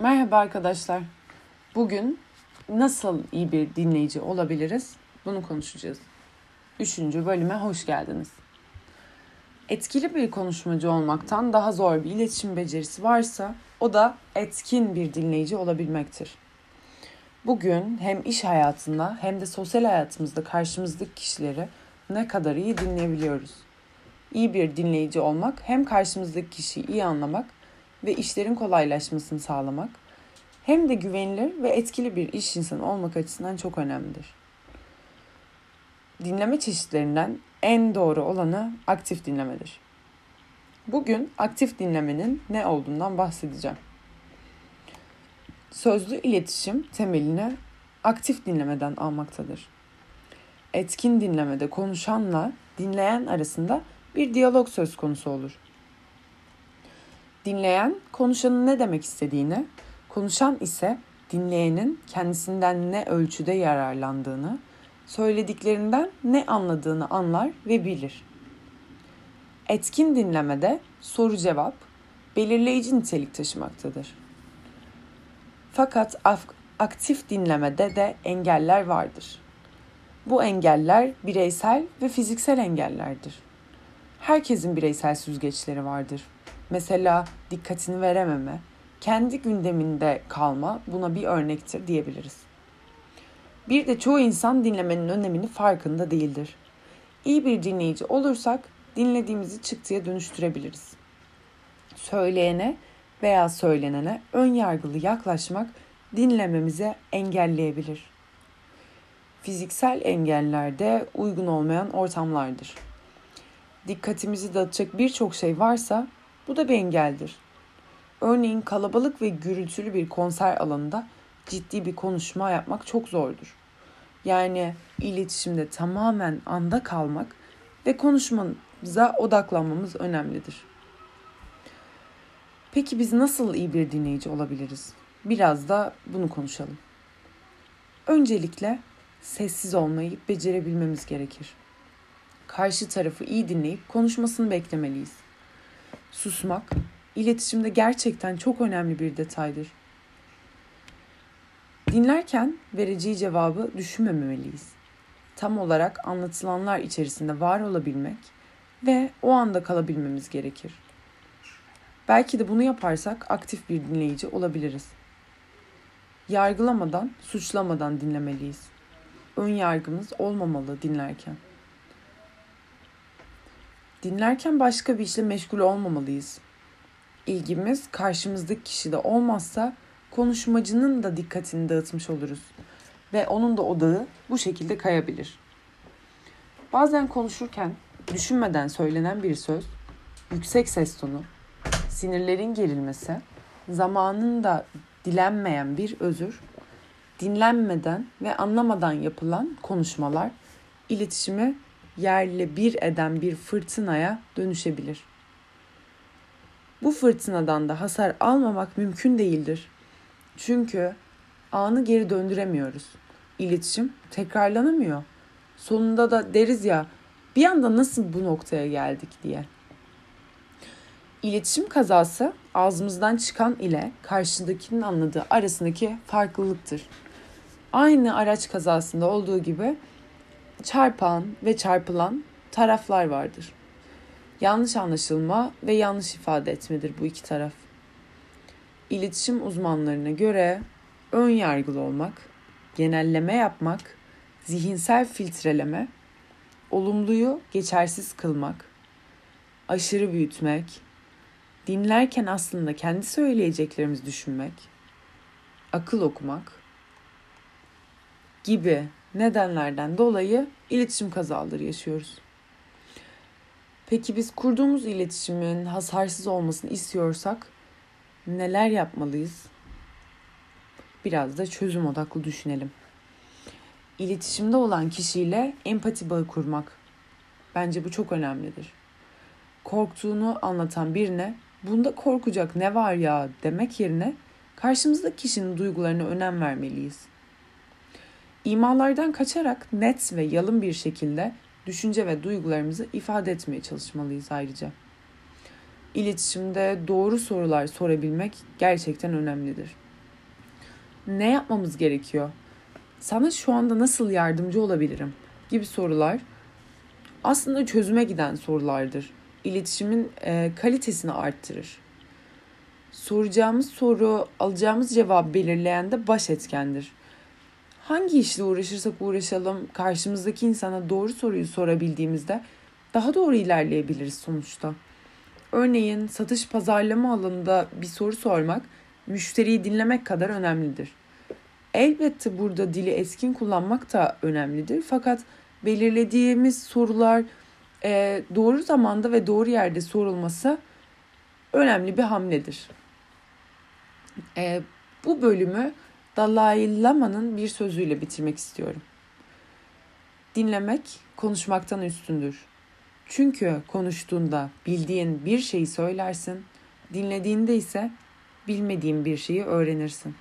Merhaba arkadaşlar. Bugün nasıl iyi bir dinleyici olabiliriz? Bunu konuşacağız. Üçüncü bölüme hoş geldiniz. Etkili bir konuşmacı olmaktan daha zor bir iletişim becerisi varsa o da etkin bir dinleyici olabilmektir. Bugün hem iş hayatında hem de sosyal hayatımızda karşımızdaki kişileri ne kadar iyi dinleyebiliyoruz. İyi bir dinleyici olmak hem karşımızdaki kişiyi iyi anlamak ve işlerin kolaylaşmasını sağlamak hem de güvenilir ve etkili bir iş insanı olmak açısından çok önemlidir. Dinleme çeşitlerinden en doğru olanı aktif dinlemedir. Bugün aktif dinlemenin ne olduğundan bahsedeceğim. Sözlü iletişim temelini aktif dinlemeden almaktadır. Etkin dinlemede konuşanla dinleyen arasında bir diyalog söz konusu olur. Dinleyen konuşanın ne demek istediğini, konuşan ise dinleyenin kendisinden ne ölçüde yararlandığını, söylediklerinden ne anladığını anlar ve bilir. Etkin dinlemede soru cevap belirleyici nitelik taşımaktadır. Fakat aktif dinlemede de engeller vardır. Bu engeller bireysel ve fiziksel engellerdir. Herkesin bireysel süzgeçleri vardır. Mesela dikkatini verememe, kendi gündeminde kalma buna bir örnektir diyebiliriz. Bir de çoğu insan dinlemenin önemini farkında değildir. İyi bir dinleyici olursak dinlediğimizi çıktıya dönüştürebiliriz. Söyleyene veya söylenene ön yargılı yaklaşmak dinlememize engelleyebilir. Fiziksel engeller de uygun olmayan ortamlardır. Dikkatimizi dağıtacak birçok şey varsa bu da bir engeldir. Örneğin kalabalık ve gürültülü bir konser alanında ciddi bir konuşma yapmak çok zordur. Yani iletişimde tamamen anda kalmak ve konuşmamıza odaklanmamız önemlidir. Peki biz nasıl iyi bir dinleyici olabiliriz? Biraz da bunu konuşalım. Öncelikle sessiz olmayı becerebilmemiz gerekir. Karşı tarafı iyi dinleyip konuşmasını beklemeliyiz. Susmak, iletişimde gerçekten çok önemli bir detaydır. Dinlerken vereceği cevabı düşünmemeliyiz. Tam olarak anlatılanlar içerisinde var olabilmek ve o anda kalabilmemiz gerekir. Belki de bunu yaparsak aktif bir dinleyici olabiliriz. Yargılamadan, suçlamadan dinlemeliyiz. Ön yargımız olmamalı dinlerken. Dinlerken başka bir işle meşgul olmamalıyız. İlgimiz karşımızdaki kişide olmazsa konuşmacının da dikkatini dağıtmış oluruz ve onun da odağı bu şekilde kayabilir. Bazen konuşurken düşünmeden söylenen bir söz, yüksek ses tonu, sinirlerin gerilmesi, zamanında dilenmeyen bir özür, dinlenmeden ve anlamadan yapılan konuşmalar iletişimi yerle bir eden bir fırtınaya dönüşebilir. Bu fırtınadan da hasar almamak mümkün değildir. Çünkü anı geri döndüremiyoruz. İletişim tekrarlanamıyor. Sonunda da deriz ya bir anda nasıl bu noktaya geldik diye. İletişim kazası ağzımızdan çıkan ile karşıdakinin anladığı arasındaki farklılıktır. Aynı araç kazasında olduğu gibi çarpan ve çarpılan taraflar vardır. Yanlış anlaşılma ve yanlış ifade etmedir bu iki taraf. İletişim uzmanlarına göre ön yargılı olmak, genelleme yapmak, zihinsel filtreleme, olumluyu geçersiz kılmak, aşırı büyütmek, dinlerken aslında kendi söyleyeceklerimizi düşünmek, akıl okumak gibi nedenlerden dolayı iletişim kazaları yaşıyoruz. Peki biz kurduğumuz iletişimin hasarsız olmasını istiyorsak neler yapmalıyız? Biraz da çözüm odaklı düşünelim. İletişimde olan kişiyle empati bağı kurmak. Bence bu çok önemlidir. Korktuğunu anlatan birine bunda korkacak ne var ya demek yerine karşımızdaki kişinin duygularına önem vermeliyiz. İmalardan kaçarak net ve yalın bir şekilde düşünce ve duygularımızı ifade etmeye çalışmalıyız ayrıca. İletişimde doğru sorular sorabilmek gerçekten önemlidir. Ne yapmamız gerekiyor? Sana şu anda nasıl yardımcı olabilirim? gibi sorular aslında çözüme giden sorulardır. İletişimin e, kalitesini arttırır. Soracağımız soru, alacağımız cevap belirleyen de baş etkendir. Hangi işle uğraşırsak uğraşalım, karşımızdaki insana doğru soruyu sorabildiğimizde daha doğru ilerleyebiliriz sonuçta. Örneğin satış pazarlama alanında bir soru sormak müşteriyi dinlemek kadar önemlidir. Elbette burada dili eskin kullanmak da önemlidir. Fakat belirlediğimiz sorular e, doğru zamanda ve doğru yerde sorulması önemli bir hamledir. E, bu bölümü Dalai Lama'nın bir sözüyle bitirmek istiyorum. Dinlemek konuşmaktan üstündür. Çünkü konuştuğunda bildiğin bir şeyi söylersin, dinlediğinde ise bilmediğin bir şeyi öğrenirsin.